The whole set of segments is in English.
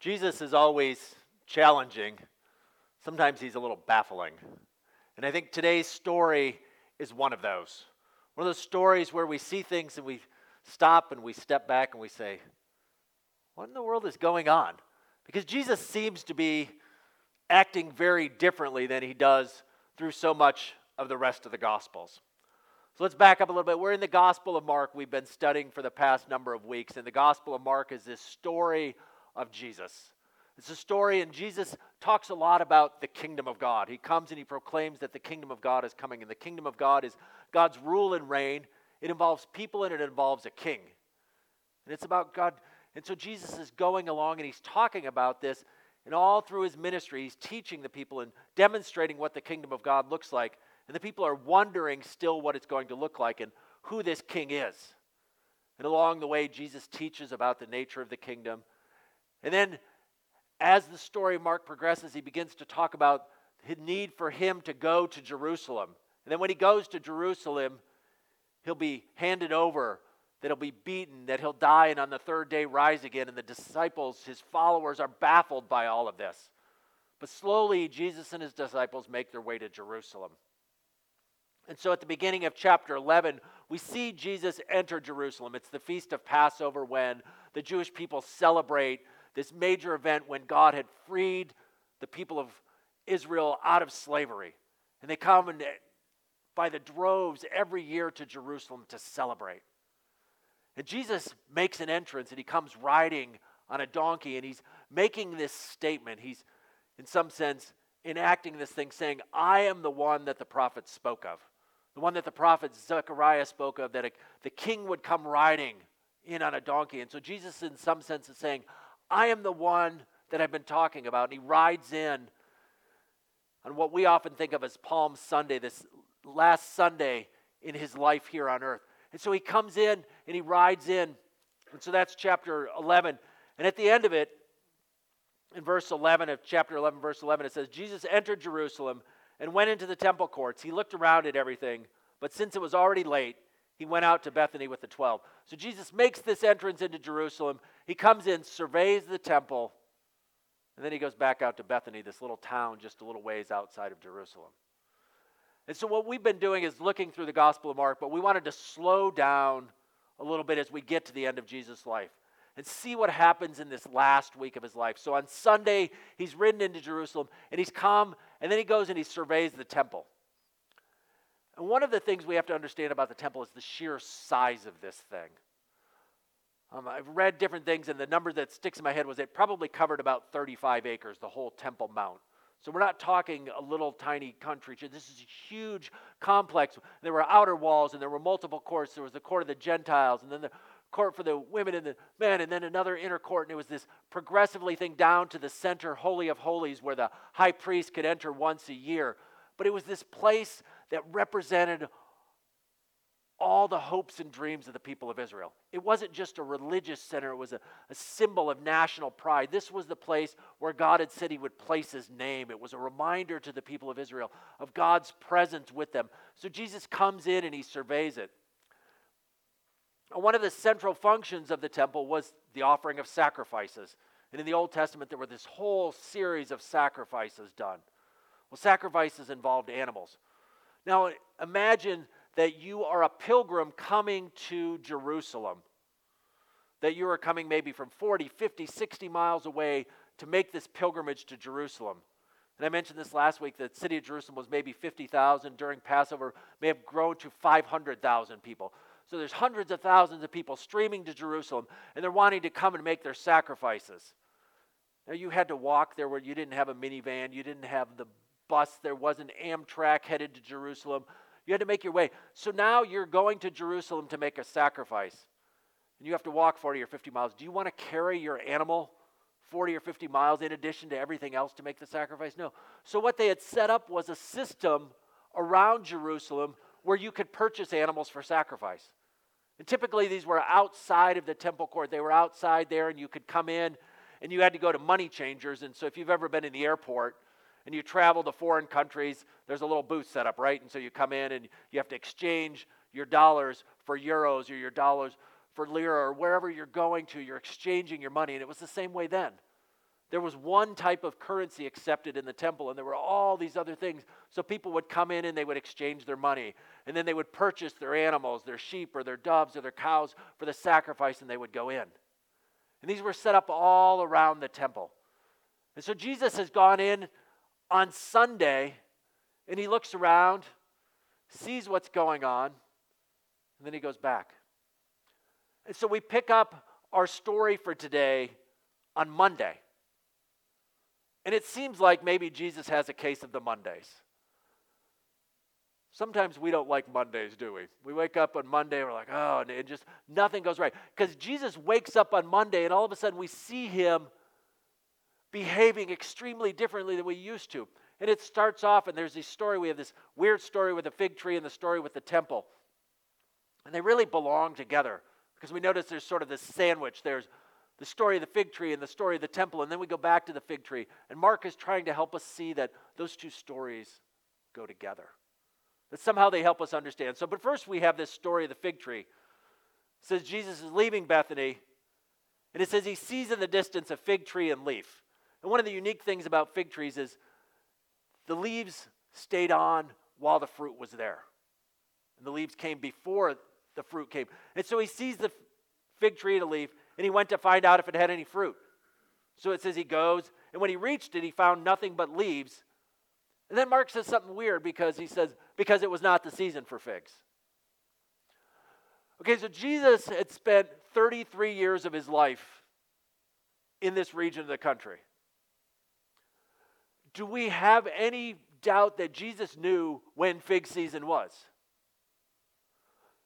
Jesus is always challenging. Sometimes he's a little baffling. And I think today's story is one of those. One of those stories where we see things and we stop and we step back and we say, What in the world is going on? Because Jesus seems to be acting very differently than he does through so much of the rest of the Gospels. So let's back up a little bit. We're in the Gospel of Mark. We've been studying for the past number of weeks. And the Gospel of Mark is this story of Jesus. It's a story, and Jesus talks a lot about the kingdom of God. He comes and he proclaims that the kingdom of God is coming, and the kingdom of God is God's rule and reign. It involves people and it involves a king. And it's about God. And so Jesus is going along and he's talking about this, and all through his ministry, he's teaching the people and demonstrating what the kingdom of God looks like. And the people are wondering still what it's going to look like and who this king is. And along the way, Jesus teaches about the nature of the kingdom. And then, as the story of Mark progresses, he begins to talk about the need for him to go to Jerusalem. And then, when he goes to Jerusalem, he'll be handed over, that he'll be beaten, that he'll die, and on the third day rise again. And the disciples, his followers, are baffled by all of this. But slowly, Jesus and his disciples make their way to Jerusalem. And so at the beginning of chapter 11, we see Jesus enter Jerusalem. It's the feast of Passover when the Jewish people celebrate this major event when God had freed the people of Israel out of slavery. And they come and by the droves every year to Jerusalem to celebrate. And Jesus makes an entrance and he comes riding on a donkey and he's making this statement. He's, in some sense, enacting this thing, saying, I am the one that the prophets spoke of the one that the prophet Zechariah spoke of, that a, the king would come riding in on a donkey. And so Jesus, in some sense, is saying, I am the one that I've been talking about. And he rides in on what we often think of as Palm Sunday, this last Sunday in his life here on earth. And so he comes in and he rides in. And so that's chapter 11. And at the end of it, in verse 11 of chapter 11, verse 11, it says, Jesus entered Jerusalem and went into the temple courts. He looked around at everything, but since it was already late, he went out to Bethany with the 12. So Jesus makes this entrance into Jerusalem. He comes in, surveys the temple, and then he goes back out to Bethany, this little town just a little ways outside of Jerusalem. And so, what we've been doing is looking through the Gospel of Mark, but we wanted to slow down a little bit as we get to the end of Jesus' life and see what happens in this last week of his life. So, on Sunday, he's ridden into Jerusalem and he's come and then he goes and he surveys the temple. And one of the things we have to understand about the temple is the sheer size of this thing. Um, I've read different things, and the number that sticks in my head was it probably covered about 35 acres, the whole Temple Mount. So we're not talking a little tiny country. This is a huge complex. There were outer walls, and there were multiple courts. There was the court of the Gentiles, and then the court for the women and the men, and then another inner court. And it was this progressively thing down to the center, Holy of Holies, where the high priest could enter once a year. But it was this place that represented all the hopes and dreams of the people of Israel. It wasn't just a religious center, it was a, a, symbol of national pride. This was the place where God had said he would place his name. It was a reminder to the people of Israel of God's presence with them. So Jesus comes in and he surveys it. One of the central functions of the temple was the offering of sacrifices. And in the Old Testament, there were this whole series of sacrifices done. Well, sacrifices involved animals. Now, imagine that you are a pilgrim coming to Jerusalem, that you are coming maybe from 40, 50, 60 miles away to make this pilgrimage to Jerusalem. And I mentioned this last week that the city of Jerusalem was maybe 50,000 during Passover, may have grown to 500,000 people. So there's hundreds of thousands of people streaming to Jerusalem, and they're wanting to come and make their sacrifices. Now, you had to walk there where you didn't have a minivan, you didn't have the bus, there wasn't Amtrak headed to Jerusalem. You had to make your way. So now you're going to Jerusalem to make a sacrifice, and you have to walk 40 or 50 miles. Do you want to carry your animal 40 or 50 miles in addition to everything else to make the sacrifice? No. So, what they had set up was a system around Jerusalem where you could purchase animals for sacrifice. And typically, these were outside of the temple court. They were outside there, and you could come in, and you had to go to money changers. And so, if you've ever been in the airport and you travel to foreign countries, there's a little booth set up, right? And so you come in and you have to exchange your dollars for euros or your dollars for lira or wherever you're going to, you're exchanging your money. And it was the same way then. there was one type of currency accepted in the temple, and there were all these other things. So people would come in and they would exchange their money, and then they would purchase their animals, their sheep or their doves or their cows for the sacrifice, and they would go in. And these were set up all around the temple. And so Jesus has gone in on Sunday, and he looks around, sees what's going on, and then he goes back. And so we pick up our story for today on Monday. And it seems like maybe Jesus has a case of the Mondays. Sometimes we don't like Mondays, do we? We wake up on Monday, and we're like, oh, and just nothing goes right. Because Jesus wakes up on Monday, and all of a sudden we see him behaving extremely differently than we used to. And it starts off, and there's this story. We have this weird story with the fig tree and the story with the temple. And they really belong together because we notice there's sort of this sandwich. There's the story of the fig tree and the story of the temple, and then we go back to the fig tree. And Mark is trying to help us see that those two stories go together, that somehow they help us understand. So, but first we have this story of the fig tree. It says Jesus is leaving Bethany, and it says he sees in the distance a fig tree and leaf. And one of the unique things about fig trees is the leaves stayed on while the fruit was there. And the leaves came before the fruit came. And so he sees the fig tree to leaf, and he went to find out if it had any fruit. So it says he goes, and when he reached it, he found nothing but leaves. And then Mark says something weird because he says, because it was not the season for figs. Okay, so Jesus had spent 33 years of his life in this region of the country. Do we have any doubt that Jesus knew when fig season was?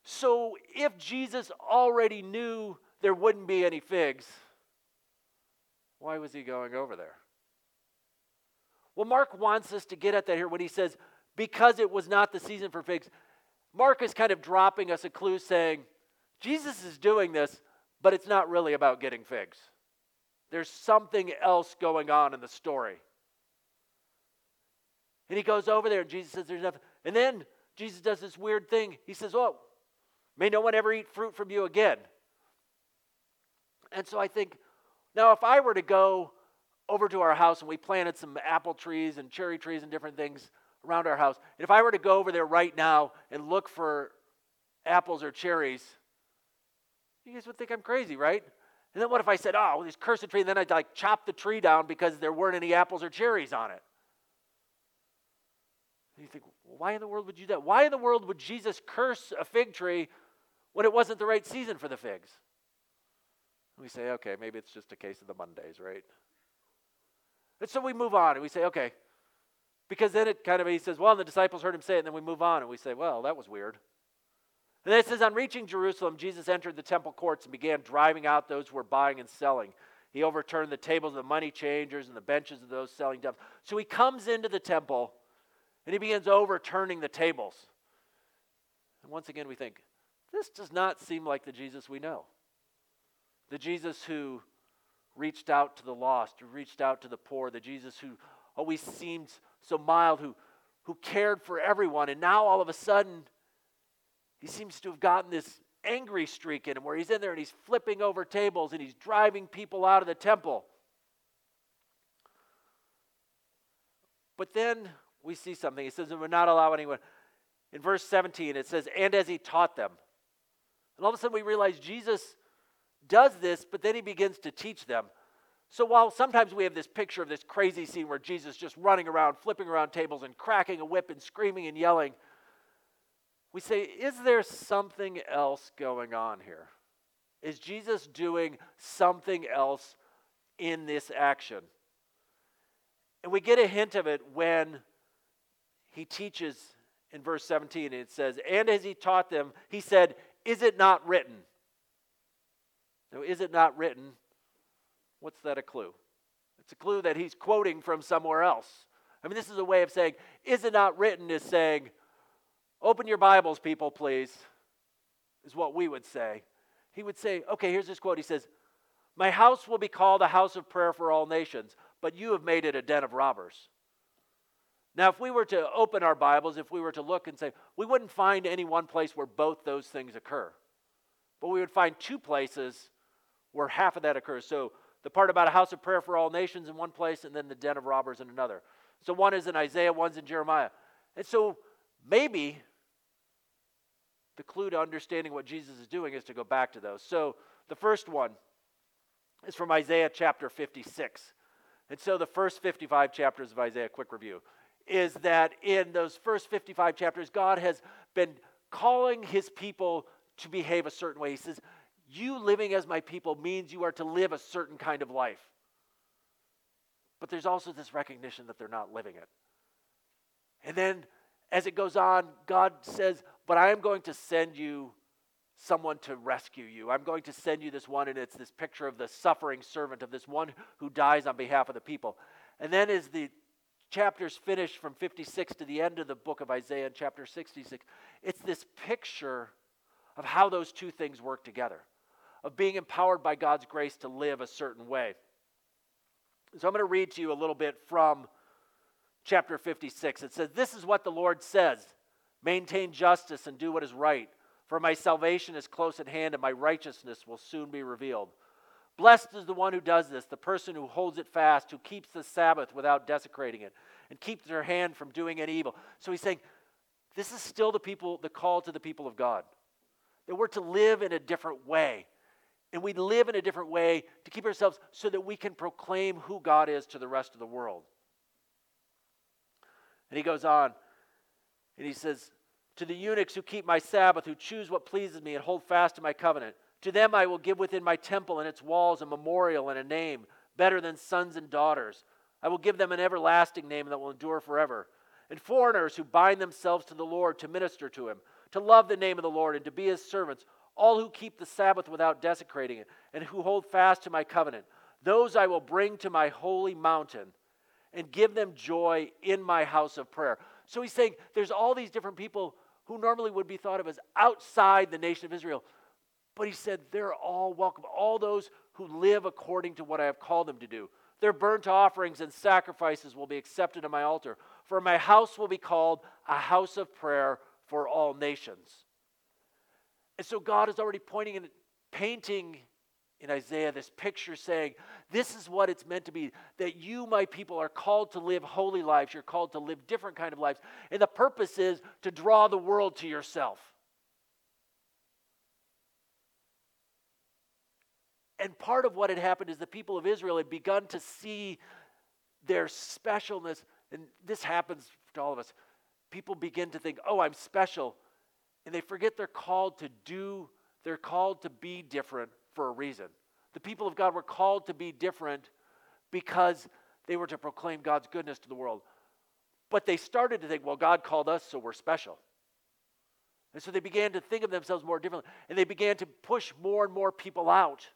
So if Jesus already knew there wouldn't be any figs, why was he going over there? Well, Mark wants us to get at that here when he says, because it was not the season for figs. Mark is kind of dropping us a clue saying, Jesus is doing this, but it's not really about getting figs. There's something else going on in the story. And he goes over there, and Jesus says, There's nothing. And then Jesus does this weird thing. He says, Oh, may no one ever eat fruit from you again. And so I think, now if I were to go over to our house and we planted some apple trees and cherry trees and different things around our house, and if I were to go over there right now and look for apples or cherries, you guys would think I'm crazy, right? And then what if I said, oh, well, this cursed tree, and then I'd like chop the tree down because there weren't any apples or cherries on it? And you think, well, why in the world would you do that? Why in the world would Jesus curse a fig tree when it wasn't the right season for the figs? And We say, okay, maybe it's just a case of the Mondays, right? And so we move on and we say, okay, because then it kind of, he says, well, and the disciples heard him say it, and then we move on and we say, well, that was weird. And then it says, on reaching Jerusalem, Jesus entered the temple courts and began driving out those who were buying and selling. He overturned the tables of the money changers and the benches of those selling doves. So he comes into the temple and he begins overturning the tables. And once again, we think, this does not seem like the Jesus we know. The Jesus who reached out to the lost, who reached out to the poor, the Jesus who always seemed so mild, who, who cared for everyone. And now all of a sudden, he seems to have gotten this angry streak in him where he's in there and he's flipping over tables and he's driving people out of the temple. But then we see something. He says, and would not allow anyone. In verse 17, it says, and as he taught them. And all of a sudden we realize Jesus does this, but then he begins to teach them. So while sometimes we have this picture of this crazy scene where Jesus just running around, flipping around tables and cracking a whip and screaming and yelling, we say, is there something else going on here? Is Jesus doing something else in this action? And we get a hint of it when he teaches in verse 17. It says, And as he taught them, he said, Is it not written? Now, is it not written? What's that a clue? It's a clue that he's quoting from somewhere else. I mean, this is a way of saying, is it not written, is saying, open your Bibles, people, please, is what we would say. He would say, okay, here's this quote. He says, My house will be called a house of prayer for all nations, but you have made it a den of robbers. Now, if we were to open our Bibles, if we were to look and say, we wouldn't find any one place where both those things occur. But we would find two places where half of that occurs. So the part about a house of prayer for all nations in one place and then the den of robbers in another. So one is in Isaiah, one's in Jeremiah. And so maybe the clue to understanding what Jesus is doing is to go back to those. So the first one is from Isaiah chapter 56. And so the first 55 chapters of Isaiah, quick review, is that in those first 55 chapters, God has been calling his people to behave a certain way. He says, You living as my people means you are to live a certain kind of life. But there's also this recognition that they're not living it. And then as it goes on, God says, But I am going to send you someone to rescue you. I'm going to send you this one, and it's this picture of the suffering servant, of this one who dies on behalf of the people. And then as the chapters finish from 56 to the end of the book of Isaiah in chapter 66, it's this picture of how those two things work together, of being empowered by God's grace to live a certain way. So I'm going to read to you a little bit from chapter 56. It says, This is what the Lord says maintain justice and do what is right, for my salvation is close at hand and my righteousness will soon be revealed. Blessed is the one who does this, the person who holds it fast, who keeps the Sabbath without desecrating it, and keeps their hand from doing any evil. So he's saying, this is still the people, the call to the people of God. That we're to live in a different way. And we live in a different way to keep ourselves so that we can proclaim who God is to the rest of the world. And he goes on and he says, To the eunuchs who keep my Sabbath, who choose what pleases me and hold fast to my covenant, to them I will give within my temple and its walls a memorial and a name better than sons and daughters. I will give them an everlasting name that will endure forever. And foreigners who bind themselves to the Lord to minister to him, to love the name of the Lord and to be his servants, all who keep the Sabbath without desecrating it, and who hold fast to my covenant, those I will bring to my holy mountain and give them joy in my house of prayer. So he's saying there's all these different people who normally would be thought of as outside the nation of Israel. But he said they're all welcome, all those who live according to what I have called them to do. Their burnt offerings and sacrifices will be accepted on my altar, for my house will be called a house of prayer for all nations. And so God is already pointing and painting in Isaiah this picture saying, This is what it's meant to be that you, my people, are called to live holy lives. You're called to live different kind of lives. And the purpose is to draw the world to yourself. And part of what had happened is the people of Israel had begun to see their specialness. And this happens to all of us. People begin to think, oh, I'm special. And they forget they're called to do, they're called to be different for a reason. The people of God were called to be different because they were to proclaim God's goodness to the world. But they started to think, well, God called us, so we're special. And so they began to think of themselves more differently. And they began to push more and more people out.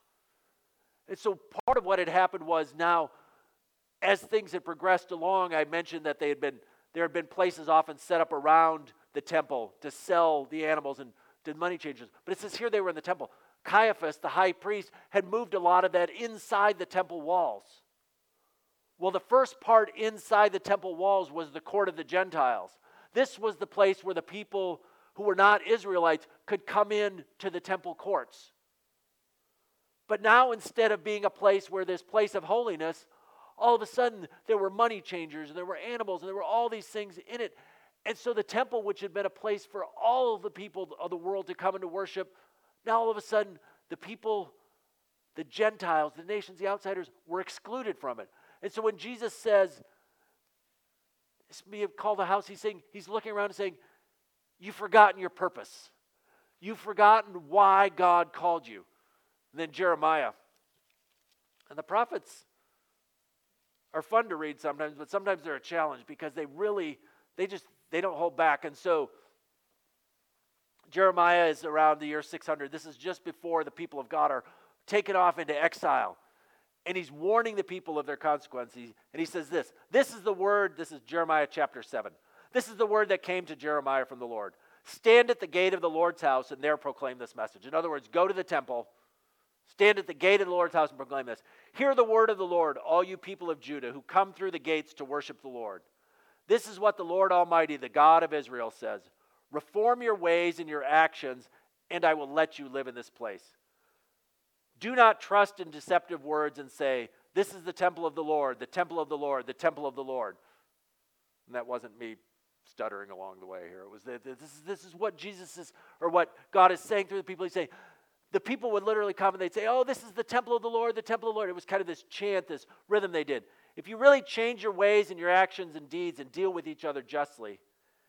And so part of what had happened was now, as things had progressed along, I mentioned that they had been there had been places often set up around the temple to sell the animals and did money changers. But it says here they were in the temple. Caiaphas, the high priest, had moved a lot of that inside the temple walls. Well, the first part inside the temple walls was the court of the Gentiles. This was the place where the people who were not Israelites could come in to the temple courts. But now, instead of being a place where this place of holiness, all of a sudden there were money changers and there were animals and there were all these things in it. And so the temple, which had been a place for all of the people of the world to come and to worship, now all of a sudden the people, the Gentiles, the nations, the outsiders were excluded from it. And so when Jesus says, "This me call the house, he's saying, he's looking around and saying, You've forgotten your purpose. You've forgotten why God called you. And then Jeremiah. And the prophets are fun to read sometimes, but sometimes they're a challenge because they really, they just, they don't hold back. And so Jeremiah is around the year 600. This is just before the people of God are taken off into exile. And he's warning the people of their consequences. And he says this This is the word, this is Jeremiah chapter 7. This is the word that came to Jeremiah from the Lord. Stand at the gate of the Lord's house and there proclaim this message. In other words, go to the temple Stand at the gate of the Lord's house and proclaim this. Hear the word of the Lord, all you people of Judah who come through the gates to worship the Lord. This is what the Lord Almighty, the God of Israel, says Reform your ways and your actions, and I will let you live in this place. Do not trust in deceptive words and say, This is the temple of the Lord, the temple of the Lord, the temple of the Lord. And that wasn't me stuttering along the way here. It was this, is, this is what Jesus is, or what God is saying through the people. He's saying, the people would literally come and they'd say, Oh, this is the temple of the Lord, the temple of the Lord. It was kind of this chant, this rhythm they did. If you really change your ways and your actions and deeds and deal with each other justly,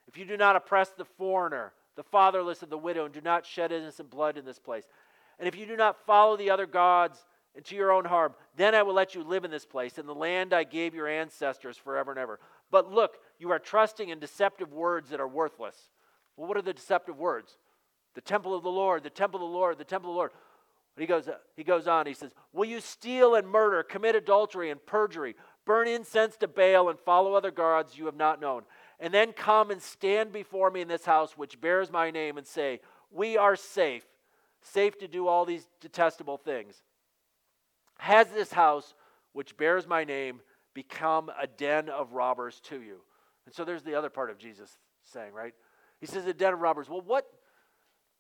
if you do not oppress the foreigner, the fatherless, and the widow, and do not shed innocent blood in this place, and if you do not follow the other gods into your own harm, then I will let you live in this place, in the land I gave your ancestors forever and ever. But look, you are trusting in deceptive words that are worthless. Well, what are the deceptive words? The temple of the Lord, the temple of the Lord, the temple of the Lord. He goes, uh, he goes on, he says, Will you steal and murder, commit adultery and perjury, burn incense to Baal, and follow other gods you have not known? And then come and stand before me in this house which bears my name and say, We are safe, safe to do all these detestable things. Has this house which bears my name become a den of robbers to you? And so there's the other part of Jesus saying, right? He says, A den of robbers. Well, what,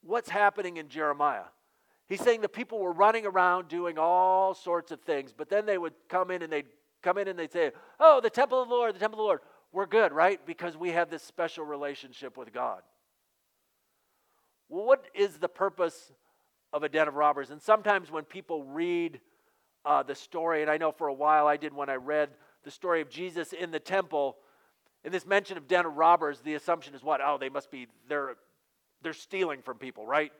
what's happening in Jeremiah? He's saying the people were running around doing all sorts of things, but then they would come in and they'd come in and they'd say, Oh, the temple of the Lord, the temple of the Lord. We're good, right? Because we have this special relationship with God. Well, what is the purpose of a den of robbers? And sometimes when people read uh, the story, and I know for a while I did when I read the story of Jesus in the temple, in this mention of den of robbers, the assumption is what? Oh, they must be, they're, they're stealing from people, right?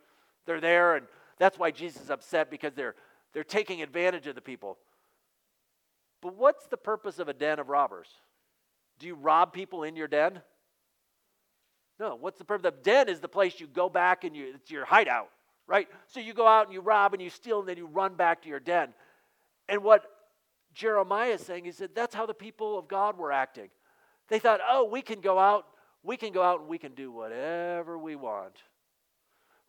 They're there, and that's why Jesus is upset because they're, they're taking advantage of the people. But what's the purpose of a den of robbers? Do you rob people in your den? No. What's the purpose? The den is the place you go back and you, it's your hideout, right? So you go out and you rob and you steal and then you run back to your den. And what Jeremiah is saying is that that's how the people of God were acting. They thought, oh, we can go out, we can go out and we can do whatever we want.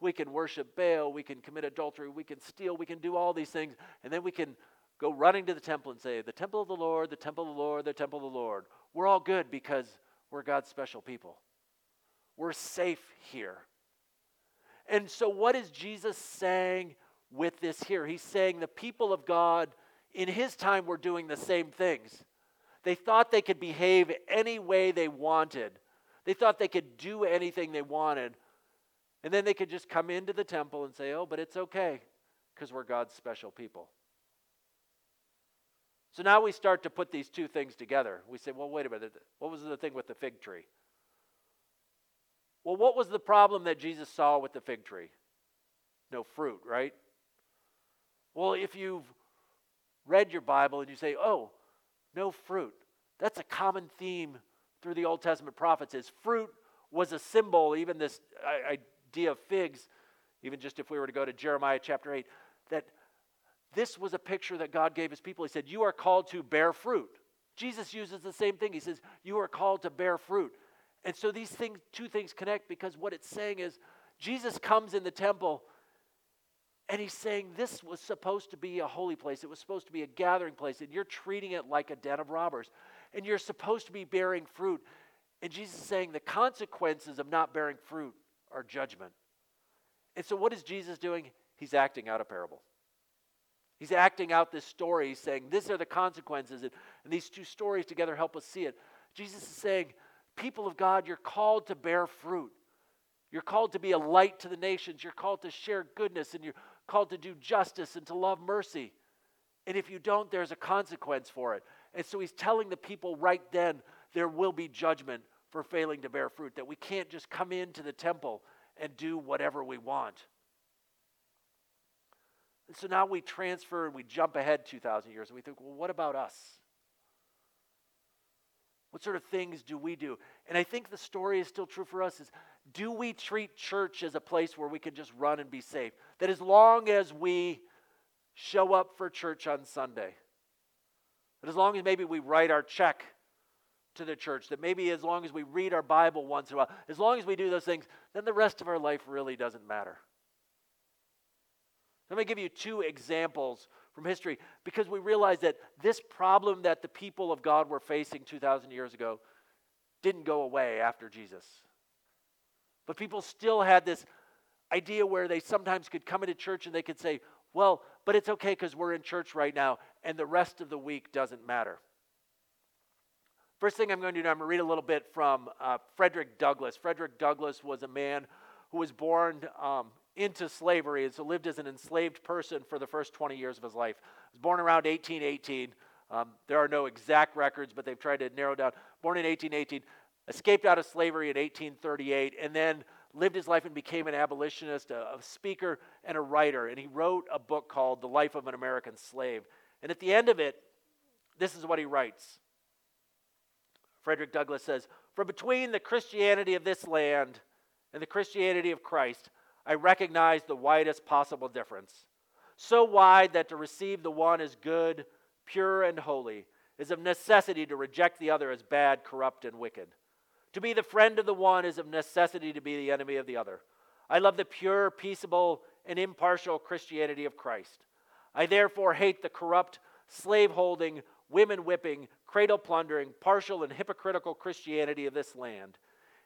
We can worship Baal, we can commit adultery, we can steal, we can do all these things, and then we can go running to the temple and say, The temple of the Lord, the temple of the Lord, the temple of the Lord. We're all good because we're God's special people. We're safe here. And so, what is Jesus saying with this here? He's saying the people of God in his time were doing the same things. They thought they could behave any way they wanted, they thought they could do anything they wanted. And then they could just come into the temple and say, Oh, but it's okay because we're God's special people. So now we start to put these two things together. We say, well, wait a minute. What was the thing with the fig tree? Well, what was the problem that Jesus saw with the fig tree? No fruit, right? Well, if you've read your Bible and you say, oh, no fruit, that's a common theme through the Old Testament prophets is fruit was a symbol, even this idea of figs, even just if we were to go to Jeremiah chapter 8, that this was a picture that God gave his people. He said, You are called to bear fruit. Jesus uses the same thing. He says, You are called to bear fruit. And so these things, two things connect because what it's saying is Jesus comes in the temple and he's saying this was supposed to be a holy place. It was supposed to be a gathering place, and you're treating it like a den of robbers. And you're supposed to be bearing fruit. And Jesus is saying the consequences of not bearing fruit are judgment. And so, what is Jesus doing? He's acting out a parable. He's acting out this story. He's saying, These are the consequences. And, and these two stories together help us see it. Jesus is saying, People of God, you're called to bear fruit. You're called to be a light to the nations. You're called to share goodness and you're called to do justice and to love mercy. And if you don't, there's a consequence for it. And so he's telling the people right then there will be judgment for failing to bear fruit, that we can't just come into the temple and do whatever we want. And so now we transfer and we jump ahead 2,000 years and we think, well, what about us? What sort of things do we do? And I think the story is still true for us is do we treat church as a place where we can just run and be safe? That as long as we show up for church on Sunday, that as long as maybe we write our check to the church, that maybe as long as we read our Bible once in a while, as long as we do those things, then the rest of our life really doesn't matter. Let me give you two examples from history because we realize that this problem that the people of God were facing 2,000 years ago didn't go away after Jesus. But people still had this idea where they sometimes could come into church and they could say, Well, but it's okay because we're in church right now and the rest of the week doesn't matter. First thing I'm going to do, I'm going to read a little bit from uh, Frederick Douglass. Frederick Douglass was a man who was born um, into slavery and so lived as an enslaved person for the first 20 years of his life. He was born around 1818. Um, there are no exact records, but they've tried to narrow down. Born in 1818, escaped out of slavery in 1838, and then lived his life and became an abolitionist, a, a speaker, and a writer. And he wrote a book called The Life of an American Slave. And at the end of it, this is what he writes. Frederick Douglass says, From between the Christianity of this land and the Christianity of Christ, I recognize the widest possible difference. So wide that to receive the one as good, pure, and holy is of necessity to reject the other as bad, corrupt, and wicked. To be the friend of the one is of necessity to be the enemy of the other. I love the pure, peaceable, and impartial Christianity of Christ. I therefore hate the corrupt, slave holding, women whipping, cradle plundering, partial, and hypocritical Christianity of this land.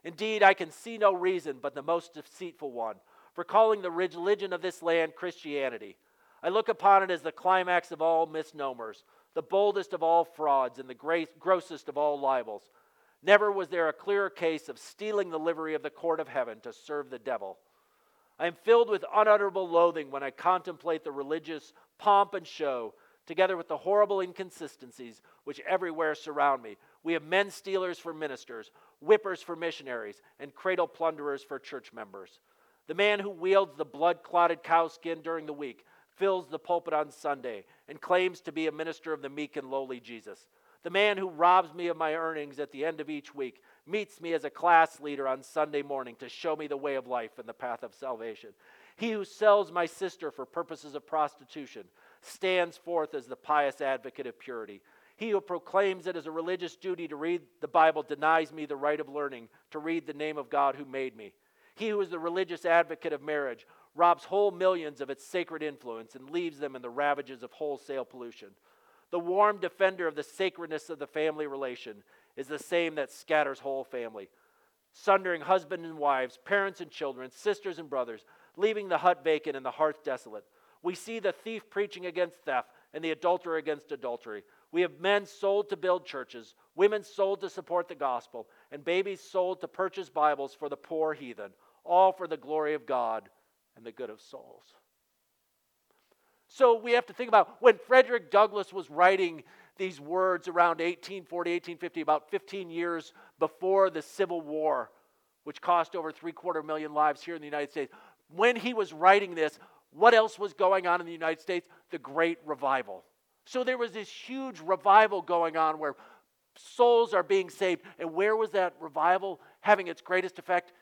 Indeed, I can see no reason but the most deceitful one for calling the religion of this land Christianity. I look upon it as the climax of all misnomers, the boldest of all frauds, and the grossest of all libels. Never was there a clearer case of stealing the livery of the court of heaven to serve the devil. I am filled with unutterable loathing when I contemplate the religious pomp and show, together with the horrible inconsistencies which everywhere surround me. We have men stealers for ministers, whippers for missionaries, and cradle plunderers for church members. The man who wields the blood clotted cowskin during the week fills the pulpit on Sunday and claims to be a minister of the meek and lowly Jesus. The man who robs me of my earnings at the end of each week meets me as a class leader on Sunday morning to show me the way of life and the path of salvation. He who sells my sister for purposes of prostitution stands forth as the pious advocate of purity. He who proclaims it as a religious duty to read the Bible denies me the right of learning to read the name of God who made me. He who is the religious advocate of marriage robs whole millions of its sacred influence and leaves them in the ravages of wholesale pollution. The warm defender of the sacredness of the family relation is the same that scatters whole family, sundering husband and wives, parents and children, sisters and brothers, leaving the hut vacant and the hearth desolate. We see the thief preaching against theft and the adulterer against adultery. We have men sold to build churches, women sold to support the gospel, and babies sold to purchase Bibles for the poor heathen all for the glory of God and the good of souls. So we have to think about when Frederick Douglass was writing these words around 1840, 1850, about 15 years before the Civil War, which cost over three quarter million lives here in the United States. When he was writing this, what else was going on in the United States? The Great Revival. So there was this huge revival going on where souls are being saved. And where was that revival having its greatest effect?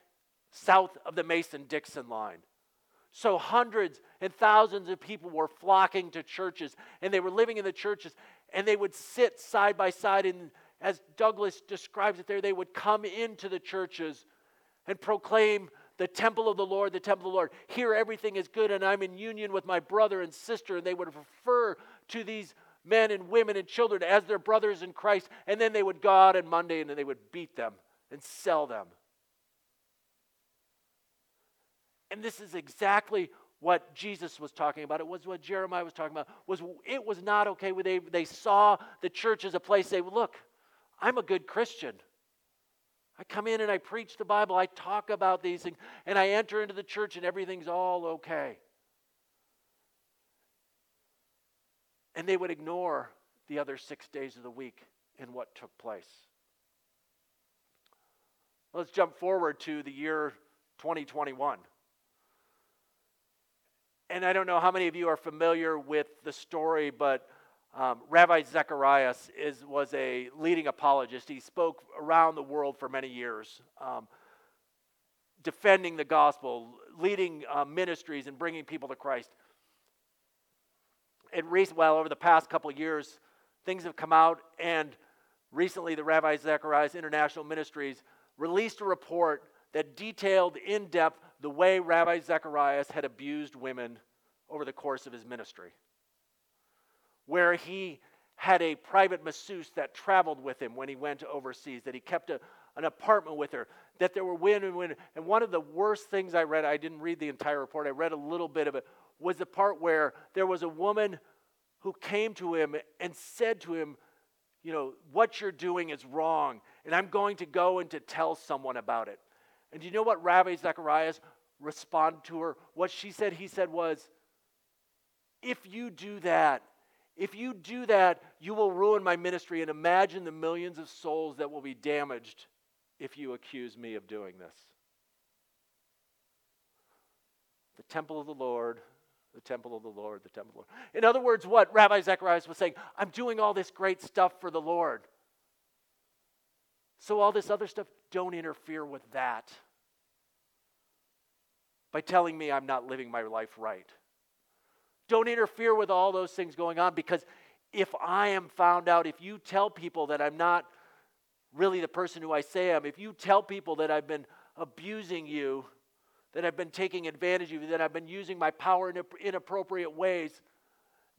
south of the Mason Dixon line. So hundreds and thousands of people were flocking to churches, and they were living in the churches, and they would sit side by side. And as Douglass describes it there, they would come into the churches and proclaim the temple of the Lord, the temple of the Lord. Here everything is good, and I'm in union with my brother and sister. And they would refer to these men and women and children as their brothers in Christ. And then they would go out on Monday and they would beat them and sell them And this is exactly what Jesus was talking about. It was what Jeremiah was talking about. Was it was not okay when they, they saw the church as a place they look, I'm a good Christian. I come in and I preach the Bible, I talk about these things, and I enter into the church and everything's all okay. And they would ignore the other six days of the week and what took place. Let's jump forward to the year 2021 and I don't know how many of you are familiar with the story, but um, Ravi Zacharias is, was a leading apologist. He spoke around the world for many years, um, defending the gospel, leading uh, ministries, and bringing people to Christ. And recent, well, over the past couple years, things have come out, and recently the Ravi Zacharias International Ministries released a report that detailed in depth the way Ravi Zacharias had abused women over the course of his ministry, where he had a private masseuse that traveled with him when he went overseas, that he kept a, an apartment with her, that there were women and women. And one of the worst things I read, I didn't read the entire report, I read a little bit of it, was the part where there was a woman who came to him and said to him, You know, what you're doing is wrong, and I'm going to go and to tell someone about it. And do you know what Ravi Zacharias responded to her? What she said, he said was, If you do that, if you do that, you will ruin my ministry and imagine the millions of souls that will be damaged if you accuse me of doing this. The temple of the Lord, the temple of the Lord, the temple of the Lord. In other words, what Ravi Zacharias was saying, I'm doing all this great stuff for the Lord. So, all this other stuff, don't interfere with that by telling me I'm not living my life right. Don't interfere with all those things going on because if I am found out, if you tell people that I'm not really the person who I say I am, if you tell people that I've been abusing you, that I've been taking advantage of you, that I've been using my power in inappropriate ways,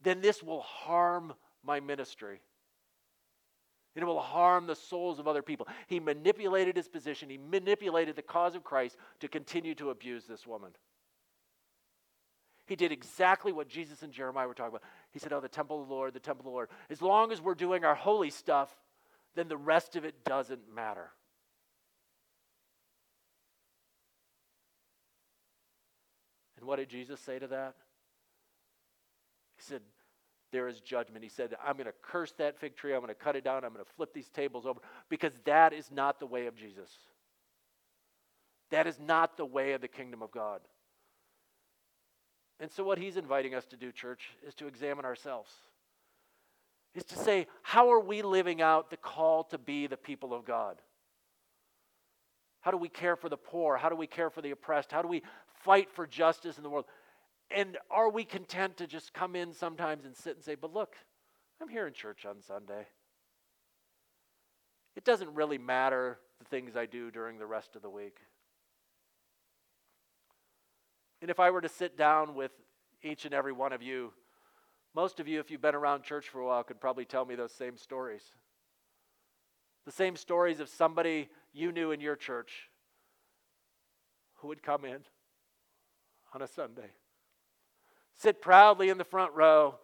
then this will harm my ministry. It will harm the souls of other people. He manipulated his position, he manipulated the cause of Christ to continue to abuse this woman. He did exactly what Jesus and Jeremiah were talking about. He said, Oh, the temple of the Lord, the temple of the Lord. As long as we're doing our holy stuff, then the rest of it doesn't matter. And what did Jesus say to that? He said, There is judgment. He said, I'm going to curse that fig tree. I'm going to cut it down. I'm going to flip these tables over because that is not the way of Jesus. That is not the way of the kingdom of God. And so, what he's inviting us to do, church, is to examine ourselves. Is to say, how are we living out the call to be the people of God? How do we care for the poor? How do we care for the oppressed? How do we fight for justice in the world? And are we content to just come in sometimes and sit and say, but look, I'm here in church on Sunday. It doesn't really matter the things I do during the rest of the week. And if I were to sit down with each and every one of you, most of you, if you've been around church for a while, could probably tell me those same stories. The same stories of somebody you knew in your church who would come in on a Sunday, sit proudly in the front row,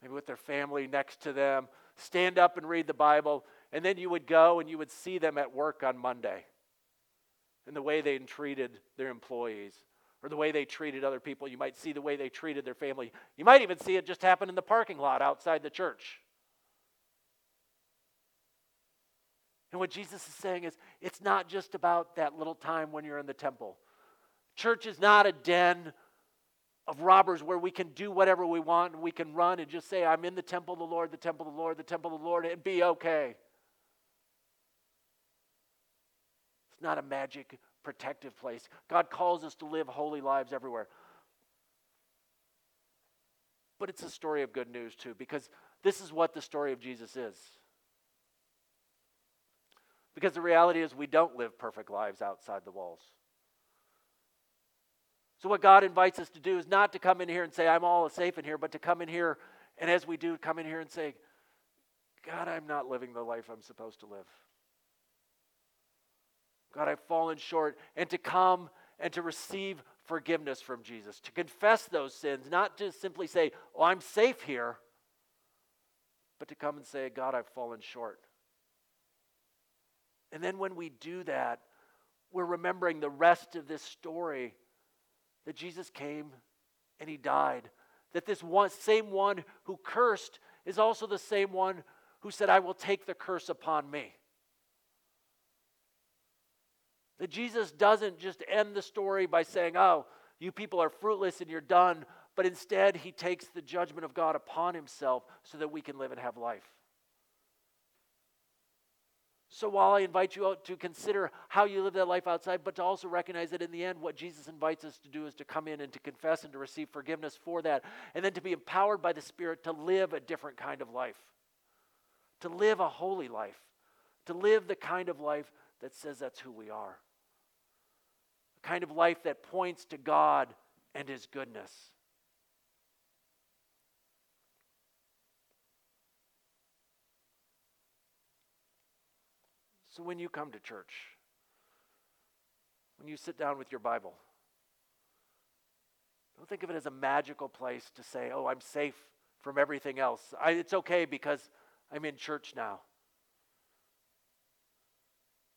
maybe with their family next to them, stand up and read the Bible, and then you would go and you would see them at work on Monday and the way they treated their employees or the way they treated other people. You might see the way they treated their family. You might even see it just happen in the parking lot outside the church. And what Jesus is saying is, it's not just about that little time when you're in the temple. Church is not a den of robbers where we can do whatever we want and we can run and just say, I'm in the temple of the Lord, the temple of the Lord, the temple of the Lord, and be okay. It's not a magic protective place. God calls us to live holy lives everywhere. But it's a story of good news, too, because this is what the story of Jesus is. Because the reality is, we don't live perfect lives outside the walls. So, what God invites us to do is not to come in here and say, I'm all safe in here, but to come in here, and as we do, come in here and say, God, I'm not living the life I'm supposed to live. God, I've fallen short, and to come and to receive forgiveness from Jesus, to confess those sins, not to simply say, Oh, I'm safe here, but to come and say, God, I've fallen short. And then when we do that, we're remembering the rest of this story that Jesus came and he died. That this one, same one who cursed is also the same one who said, I will take the curse upon me. That Jesus doesn't just end the story by saying, Oh, you people are fruitless and you're done, but instead he takes the judgment of God upon himself so that we can live and have life. So while I invite you out to consider how you live that life outside, but to also recognize that in the end, what Jesus invites us to do is to come in and to confess and to receive forgiveness for that, and then to be empowered by the Spirit to live a different kind of life, to live a holy life, to live the kind of life that says that's who we are. A kind of life that points to God and His goodness. So when you come to church, when you sit down with your Bible, Don't think of it as a magical place to say, oh, I'm safe from everything else. I, it's okay because I'm in church now.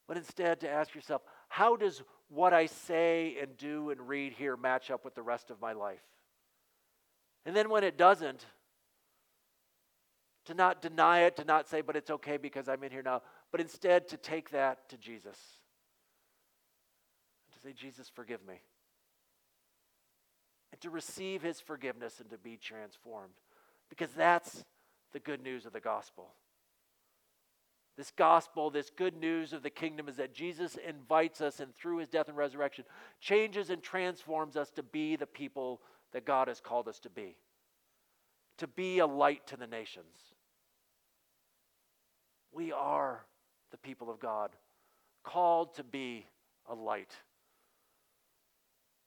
But instead, to ask yourself, how does what I say and do and read here match up with the rest of my life? And then when it doesn't, to not deny it, to not say, but it's okay because I'm in here now, but instead to take that to Jesus. And to say, Jesus, forgive me. And to receive his forgiveness and to be transformed. Because that's the good news of the gospel. This gospel, this good news of the kingdom is that Jesus invites us and through his death and resurrection changes and transforms us to be the people that God has called us to be, to be a light to the nations. We are the people of God, called to be a light.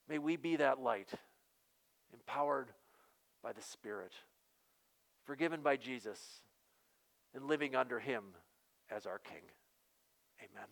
May we be that light, empowered by the Spirit, forgiven by Jesus, and living under him as our King. Amen.